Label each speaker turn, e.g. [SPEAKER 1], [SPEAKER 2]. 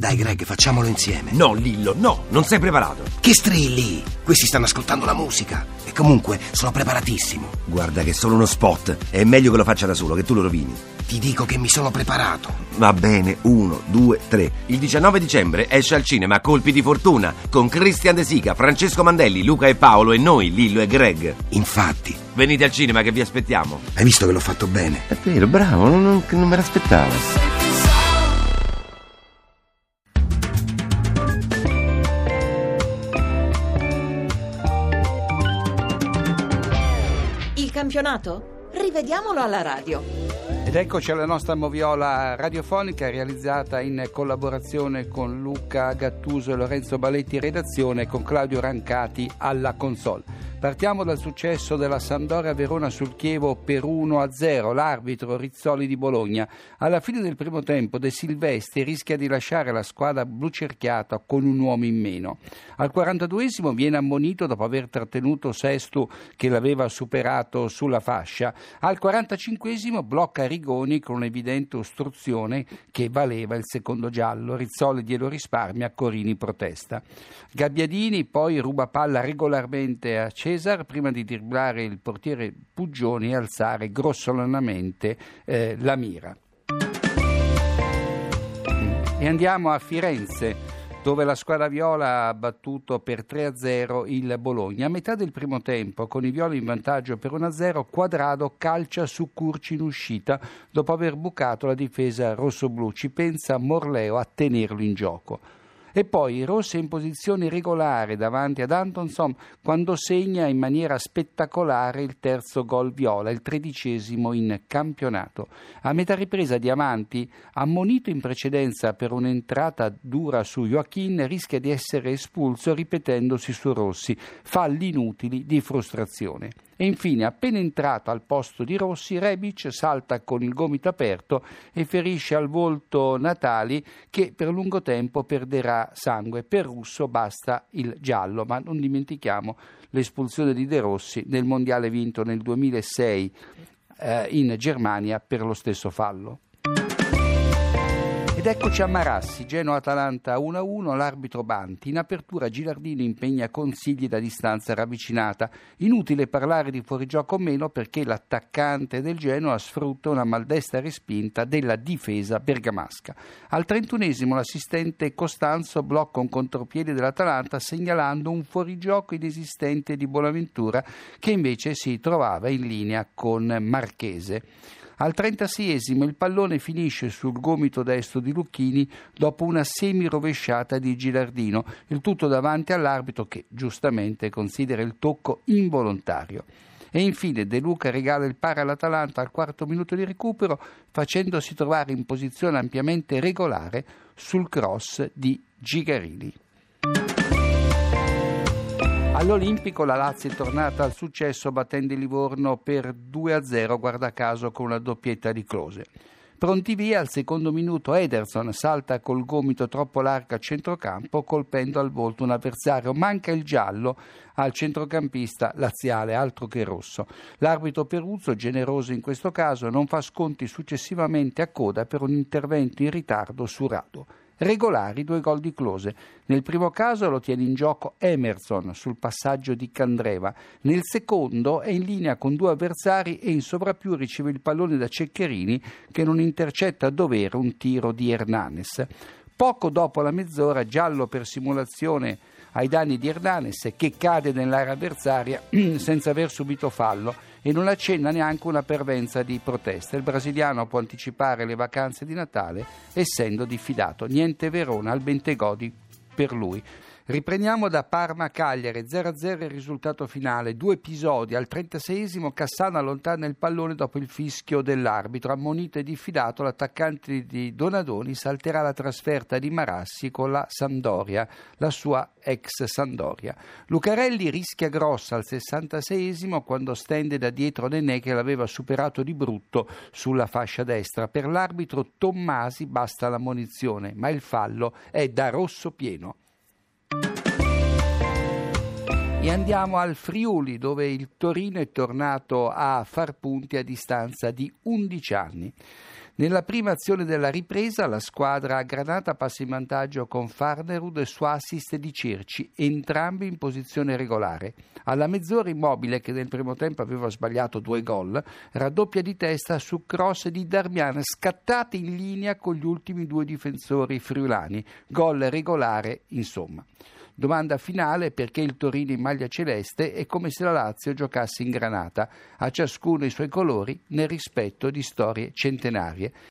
[SPEAKER 1] Dai, Greg, facciamolo insieme.
[SPEAKER 2] No, Lillo, no, non sei preparato.
[SPEAKER 1] Che strilli! Questi stanno ascoltando la musica. E comunque sono preparatissimo.
[SPEAKER 2] Guarda che è solo uno spot. È meglio che lo faccia da solo, che tu lo rovini.
[SPEAKER 1] Ti dico che mi sono preparato.
[SPEAKER 2] Va bene, uno, due, tre. Il 19 dicembre esce al cinema Colpi di Fortuna con Christian De Sica, Francesco Mandelli, Luca e Paolo e noi, Lillo e Greg.
[SPEAKER 1] Infatti,
[SPEAKER 2] Venite al cinema che vi aspettiamo.
[SPEAKER 1] hai visto che l'ho fatto bene?
[SPEAKER 2] È vero, bravo, non, non- non me l'aspettavo.
[SPEAKER 3] Campionato? Rivediamolo alla radio.
[SPEAKER 4] Ed eccoci alla nostra moviola radiofonica realizzata in collaborazione con Luca Gattuso e Lorenzo Baletti redazione con Claudio Rancati alla console. Partiamo dal successo della Sampdoria Verona sul Chievo per 1-0, l'arbitro Rizzoli di Bologna. Alla fine del primo tempo De Silvestri rischia di lasciare la squadra blucerchiata con un uomo in meno. Al 42esimo viene ammonito dopo aver trattenuto Sestu che l'aveva superato sulla fascia. Al 45esimo blocca Rigoni con un'evidente ostruzione che valeva il secondo giallo. Rizzoli glielo risparmia, Corini protesta. Gabbiadini poi ruba palla regolarmente a Cesar prima di dribblare il portiere Puggioni e alzare grossolanamente eh, la mira. E andiamo a Firenze dove la squadra viola ha battuto per 3-0 il Bologna. A metà del primo tempo, con i viola in vantaggio per 1-0, Quadrado calcia su Curci in uscita dopo aver bucato la difesa rossoblù. Ci pensa Morleo a tenerlo in gioco. E poi Rossi è in posizione regolare davanti ad Antonson quando segna in maniera spettacolare il terzo gol viola, il tredicesimo in campionato. A metà ripresa Diamanti, ammonito in precedenza per un'entrata dura su Joachim, rischia di essere espulso ripetendosi su Rossi, falli inutili di frustrazione. E infine, appena entrato al posto di Rossi, Rebic salta con il gomito aperto e ferisce al volto Natali che per lungo tempo perderà sangue. Per Russo basta il giallo, ma non dimentichiamo l'espulsione di De Rossi nel mondiale vinto nel 2006 eh, in Germania per lo stesso fallo. Ed eccoci a Marassi, Genoa-Atalanta 1-1, l'arbitro Banti. In apertura Gilardino impegna consigli da distanza ravvicinata. Inutile parlare di fuorigioco o meno perché l'attaccante del Genoa sfrutta una maldestra respinta della difesa bergamasca. Al 31esimo l'assistente Costanzo blocca un contropiede dell'Atalanta segnalando un fuorigioco inesistente di Bonaventura che invece si trovava in linea con Marchese. Al 36esimo il pallone finisce sul gomito destro di Lucchini dopo una semi-rovesciata di Gilardino, il tutto davanti all'arbitro che giustamente considera il tocco involontario. E infine De Luca regala il pari all'Atalanta al quarto minuto di recupero facendosi trovare in posizione ampiamente regolare sul cross di Gigarini. All'Olimpico la Lazio è tornata al successo battendo il Livorno per 2-0, guarda caso con una doppietta di Close. Pronti via, al secondo minuto Ederson salta col gomito troppo largo a centrocampo colpendo al volto un avversario. Manca il giallo al centrocampista laziale, altro che rosso. L'arbitro Peruzzo, generoso in questo caso, non fa sconti successivamente a coda per un intervento in ritardo su Rado regolari due gol di Close. Nel primo caso lo tiene in gioco Emerson sul passaggio di Candreva, nel secondo è in linea con due avversari e in sovrappiù riceve il pallone da Ceccherini che non intercetta a dovere un tiro di Hernanes. Poco dopo la mezz'ora, giallo per simulazione ai danni di Hernanes che cade nell'area avversaria senza aver subito fallo e non accenna neanche una pervenza di protesta. Il brasiliano può anticipare le vacanze di Natale essendo diffidato. Niente Verona al Bentegodi per lui. Riprendiamo da Parma-Cagliari, 0-0 il risultato finale, due episodi, al 36esimo Cassano allontana il pallone dopo il fischio dell'arbitro, ammonito e diffidato l'attaccante di Donadoni salterà la trasferta di Marassi con la Sampdoria, la sua ex Sandoria. Lucarelli rischia grossa al 66esimo quando stende da dietro Nenè che l'aveva superato di brutto sulla fascia destra. Per l'arbitro Tommasi basta la munizione, ma il fallo è da rosso pieno. E andiamo al Friuli dove il Torino è tornato a far punti a distanza di 11 anni. Nella prima azione della ripresa la squadra a Granata passa in vantaggio con Farnerud su assist di Circi, entrambi in posizione regolare. Alla mezz'ora Immobile, che nel primo tempo aveva sbagliato due gol, raddoppia di testa su cross di Darmian, scattati in linea con gli ultimi due difensori friulani. Gol regolare, insomma. Domanda finale perché il Torino in maglia celeste è come se la Lazio giocasse in granata, a ciascuno i suoi colori nel rispetto di storie centenarie.